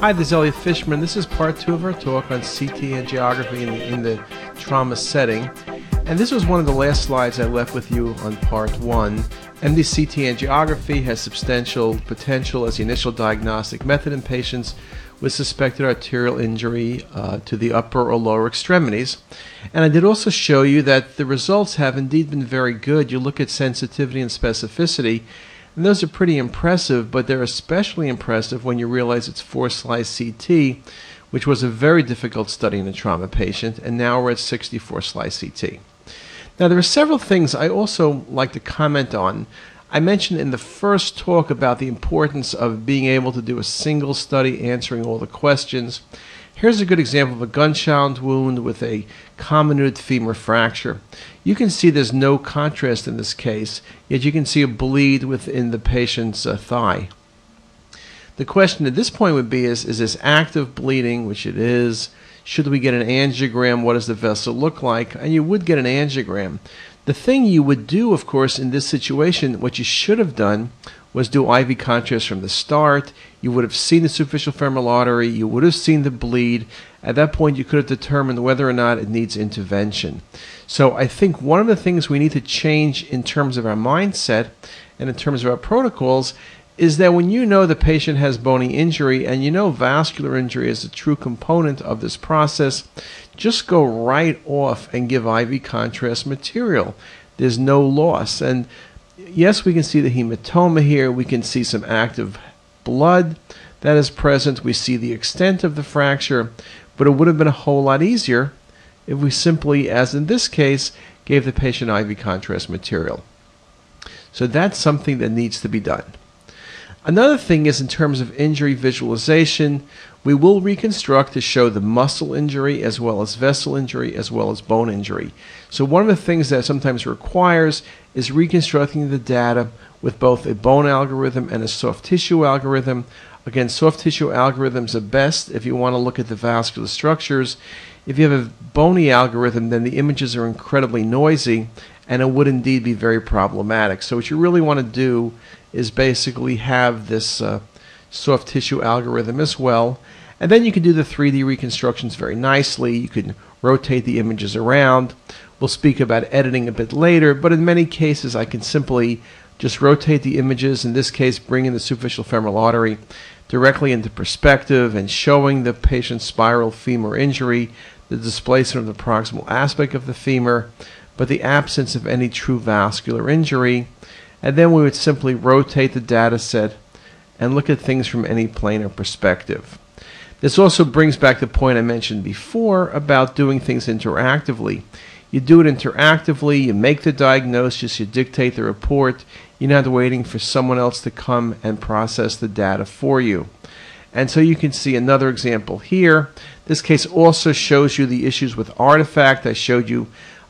Hi, this is Elliot Fishman. This is part two of our talk on CT angiography in the, in the trauma setting. And this was one of the last slides I left with you on part one. MDCT angiography has substantial potential as the initial diagnostic method in patients with suspected arterial injury uh, to the upper or lower extremities. And I did also show you that the results have indeed been very good. You look at sensitivity and specificity, and those are pretty impressive, but they're especially impressive when you realize it's four slice CT, which was a very difficult study in a trauma patient, and now we're at 64 slice CT. Now, there are several things I also like to comment on. I mentioned in the first talk about the importance of being able to do a single study answering all the questions. Here's a good example of a gunshot wound with a comminuted femur fracture. You can see there's no contrast in this case, yet you can see a bleed within the patient's uh, thigh. The question at this point would be is, is this active bleeding, which it is? Should we get an angiogram? What does the vessel look like? And you would get an angiogram. The thing you would do, of course, in this situation, what you should have done was do IV contrast from the start. You would have seen the superficial femoral artery, you would have seen the bleed. At that point, you could have determined whether or not it needs intervention. So, I think one of the things we need to change in terms of our mindset and in terms of our protocols is that when you know the patient has bony injury and you know vascular injury is a true component of this process, just go right off and give IV contrast material. There's no loss. And yes, we can see the hematoma here. We can see some active blood that is present. We see the extent of the fracture, but it would have been a whole lot easier if we simply, as in this case, gave the patient IV contrast material. So that's something that needs to be done. Another thing is in terms of injury visualization, we will reconstruct to show the muscle injury as well as vessel injury as well as bone injury. So one of the things that sometimes requires is reconstructing the data with both a bone algorithm and a soft tissue algorithm. Again, soft tissue algorithms are best if you want to look at the vascular structures. If you have a bony algorithm, then the images are incredibly noisy and it would indeed be very problematic. So what you really want to do is basically have this uh, soft tissue algorithm as well. And then you can do the 3D reconstructions very nicely. You can rotate the images around. We'll speak about editing a bit later, but in many cases I can simply just rotate the images, in this case bringing the superficial femoral artery directly into perspective and showing the patient's spiral femur injury, the displacement of the proximal aspect of the femur, but the absence of any true vascular injury. And then we would simply rotate the data set and look at things from any planar perspective. This also brings back the point I mentioned before about doing things interactively. You do it interactively, you make the diagnosis, you dictate the report, you're not waiting for someone else to come and process the data for you. And so you can see another example here. This case also shows you the issues with artifact. I showed you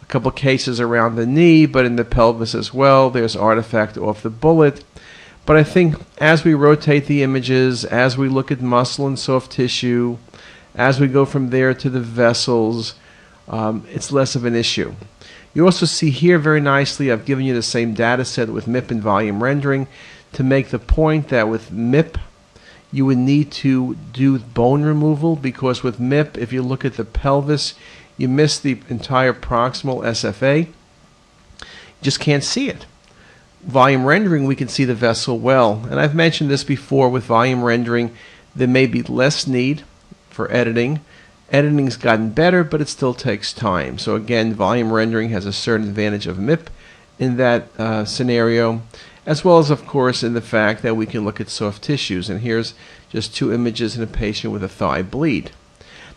couple cases around the knee, but in the pelvis as well, there's artifact off the bullet. But I think as we rotate the images, as we look at muscle and soft tissue, as we go from there to the vessels, um, it's less of an issue. You also see here very nicely, I've given you the same data set with MIP and volume rendering to make the point that with MIP, you would need to do bone removal because with MIP, if you look at the pelvis, you miss the entire proximal SFA. You just can't see it volume rendering, we can see the vessel well. And I've mentioned this before with volume rendering, there may be less need for editing. Editing's gotten better, but it still takes time. So again, volume rendering has a certain advantage of MIP in that uh, scenario, as well as, of course, in the fact that we can look at soft tissues. And here's just two images in a patient with a thigh bleed.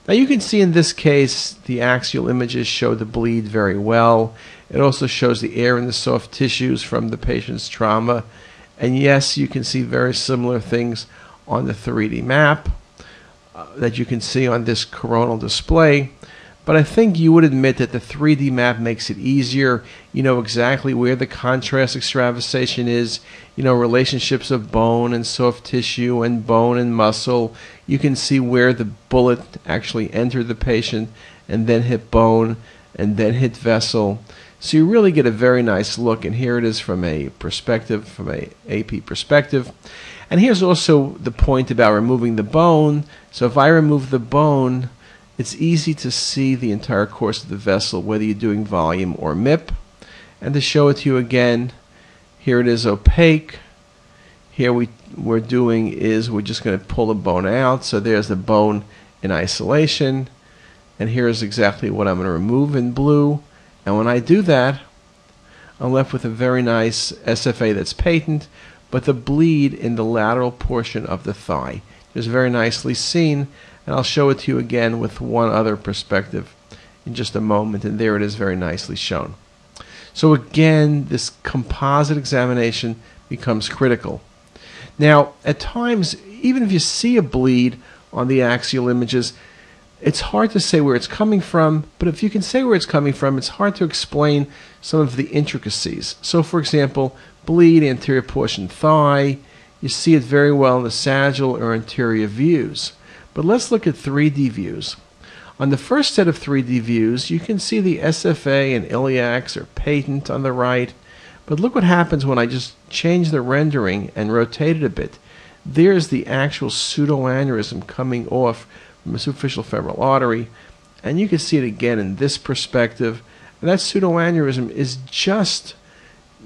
Now you can see in this case the axial images show the bleed very well. It also shows the air in the soft tissues from the patient's trauma. And yes, you can see very similar things on the 3D map uh, that you can see on this coronal display. But I think you would admit that the 3D map makes it easier. You know exactly where the contrast extravasation is, you know, relationships of bone and soft tissue and bone and muscle. You can see where the bullet actually entered the patient and then hit bone and then hit vessel. So you really get a very nice look, and here it is from a perspective, from a AP perspective. And here's also the point about removing the bone. So if I remove the bone, it's easy to see the entire course of the vessel, whether you're doing volume or MIP. And to show it to you again, here it is opaque. Here we, we're doing is we're just going to pull the bone out. So there's the bone in isolation. And here's exactly what I'm going to remove in blue. And when I do that, I'm left with a very nice SFA that's patent, but the bleed in the lateral portion of the thigh is very nicely seen. And I'll show it to you again with one other perspective in just a moment. And there it is very nicely shown. So again, this composite examination becomes critical. Now, at times, even if you see a bleed on the axial images, it's hard to say where it's coming from, but if you can say where it's coming from, it's hard to explain some of the intricacies. So, for example, bleed anterior portion thigh, you see it very well in the sagittal or anterior views. But let's look at 3D views. On the first set of 3D views, you can see the SFA and iliacs are patent on the right, but look what happens when I just change the rendering and rotate it a bit. There's the actual pseudoaneurysm coming off from a superficial femoral artery. And you can see it again in this perspective. And that pseudoaneurysm is just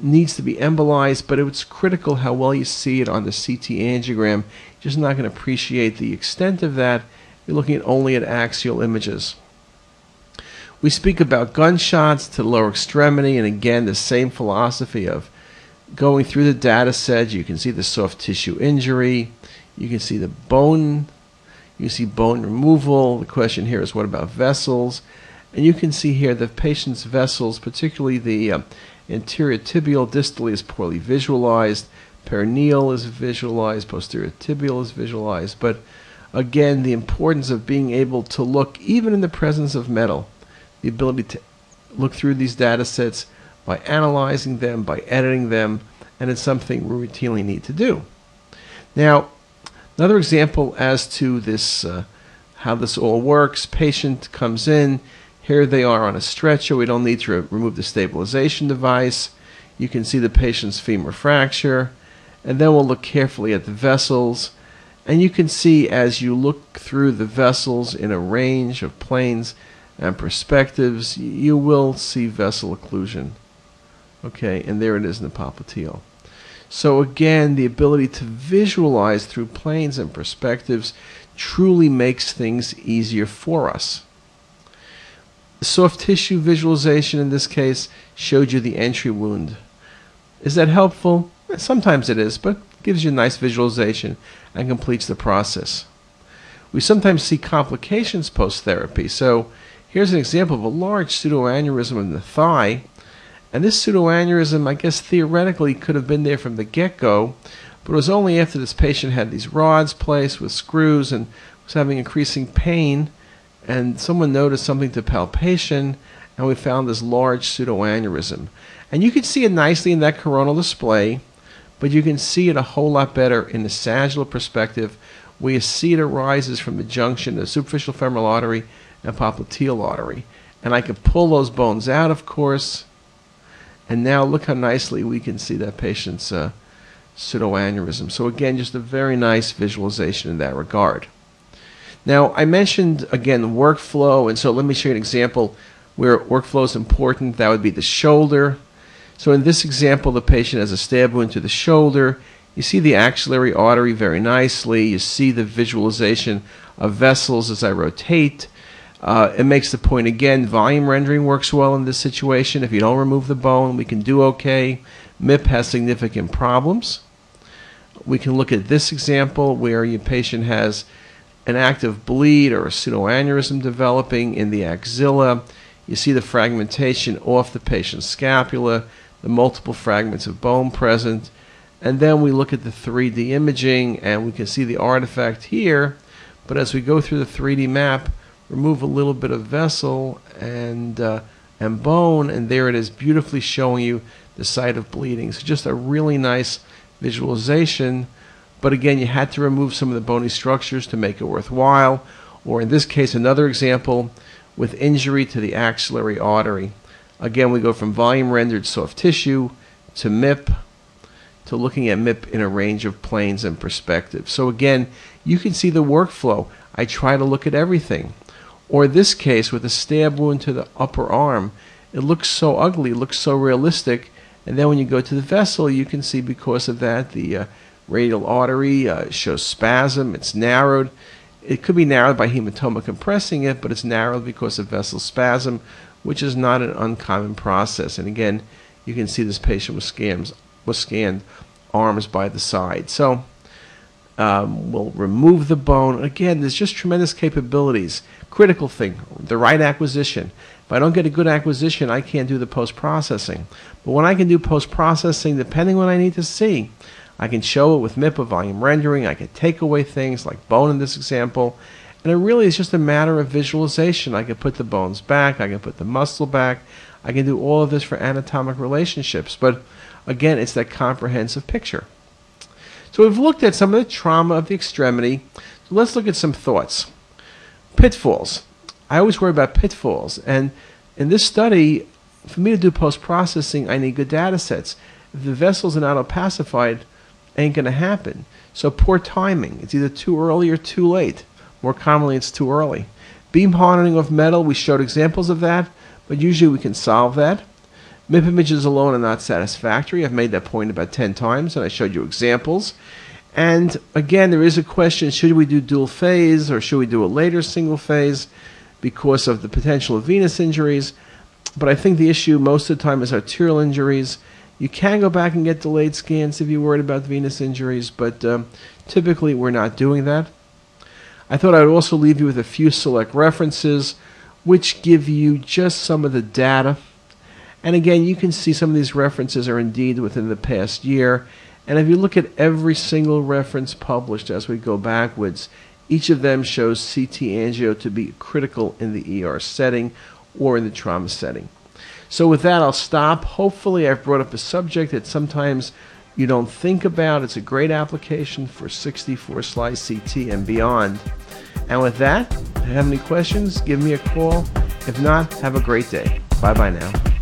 needs to be embolized, but it's critical how well you see it on the CT angiogram. You're just not going to appreciate the extent of that. You're looking at only at axial images. We speak about gunshots to the lower extremity, and again, the same philosophy of going through the data set. You can see the soft tissue injury. You can see the bone you see bone removal. The question here is what about vessels? And you can see here the patient's vessels, particularly the uh, anterior tibial distally, is poorly visualized. Peroneal is visualized, posterior tibial is visualized. But again, the importance of being able to look, even in the presence of metal, the ability to look through these data sets by analyzing them, by editing them, and it's something we routinely need to do. Now, Another example as to this, uh, how this all works, patient comes in, here they are on a stretcher, we don't need to re remove the stabilization device. You can see the patient's femur fracture, and then we'll look carefully at the vessels, and you can see as you look through the vessels in a range of planes and perspectives, you will see vessel occlusion. Okay, and there it is in the popliteal. So again, the ability to visualize through planes and perspectives truly makes things easier for us. Soft tissue visualization in this case showed you the entry wound. Is that helpful? Eh, sometimes it is, but gives you a nice visualization and completes the process. We sometimes see complications post-therapy. So here's an example of a large pseudoaneurysm in the thigh and this pseudoaneurysm, I guess theoretically could have been there from the get go, but it was only after this patient had these rods placed with screws and was having increasing pain, and someone noticed something to palpation, and we found this large pseudoaneurysm. And you can see it nicely in that coronal display, but you can see it a whole lot better in the sagittal perspective, where you see it arises from the junction of the superficial femoral artery and popliteal artery. And I could pull those bones out, of course, and now look how nicely we can see that patient's uh, pseudoaneurysm. So again, just a very nice visualization in that regard. Now, I mentioned, again, workflow, and so let me show you an example where workflow is important. That would be the shoulder. So in this example, the patient has a stab wound to the shoulder. You see the axillary artery very nicely. You see the visualization of vessels as I rotate. Uh, it makes the point again, volume rendering works well in this situation. If you don't remove the bone, we can do okay. MIP has significant problems. We can look at this example where your patient has an active bleed or a pseudoaneurysm developing in the axilla. You see the fragmentation off the patient's scapula, the multiple fragments of bone present. And then we look at the 3D imaging and we can see the artifact here. But as we go through the 3D map, remove a little bit of vessel and uh, and bone, and there it is, beautifully showing you the site of bleeding. So just a really nice visualization. But again, you had to remove some of the bony structures to make it worthwhile. Or in this case, another example with injury to the axillary artery. Again, we go from volume rendered soft tissue to MIP to looking at MIP in a range of planes and perspectives. So again, you can see the workflow. I try to look at everything. Or this case with a stab wound to the upper arm, it looks so ugly, looks so realistic. And then when you go to the vessel, you can see because of that the uh, radial artery uh, shows spasm, it's narrowed. It could be narrowed by hematoma compressing it, but it's narrowed because of vessel spasm, which is not an uncommon process. And again, you can see this patient was, scans, was scanned arms by the side. So um, we'll remove the bone. Again, there's just tremendous capabilities. Critical thing, the right acquisition. If I don't get a good acquisition, I can't do the post-processing. But when I can do post-processing, depending what I need to see, I can show it with MIPA volume rendering. I can take away things like bone in this example. And it really is just a matter of visualization. I can put the bones back. I can put the muscle back. I can do all of this for anatomic relationships. But again, it's that comprehensive picture. So we've looked at some of the trauma of the extremity. So let's look at some thoughts. Pitfalls. I always worry about pitfalls. And in this study, for me to do post-processing, I need good data sets. If the vessels are not opacified, ain't going to happen. So poor timing. It's either too early or too late. More commonly, it's too early. Beam hardening of metal, we showed examples of that, but usually we can solve that. MIP images alone are not satisfactory. I've made that point about 10 times, and I showed you examples. And again, there is a question, should we do dual phase or should we do a later single phase because of the potential of venous injuries? But I think the issue most of the time is arterial injuries. You can go back and get delayed scans if you're worried about venous injuries, but um, typically we're not doing that. I thought I would also leave you with a few select references which give you just some of the data. And again, you can see some of these references are indeed within the past year. And if you look at every single reference published as we go backwards, each of them shows CT angio to be critical in the ER setting or in the trauma setting. So with that, I'll stop. Hopefully, I've brought up a subject that sometimes you don't think about. It's a great application for 64 slice CT and beyond. And with that, if you have any questions, give me a call. If not, have a great day. Bye bye now.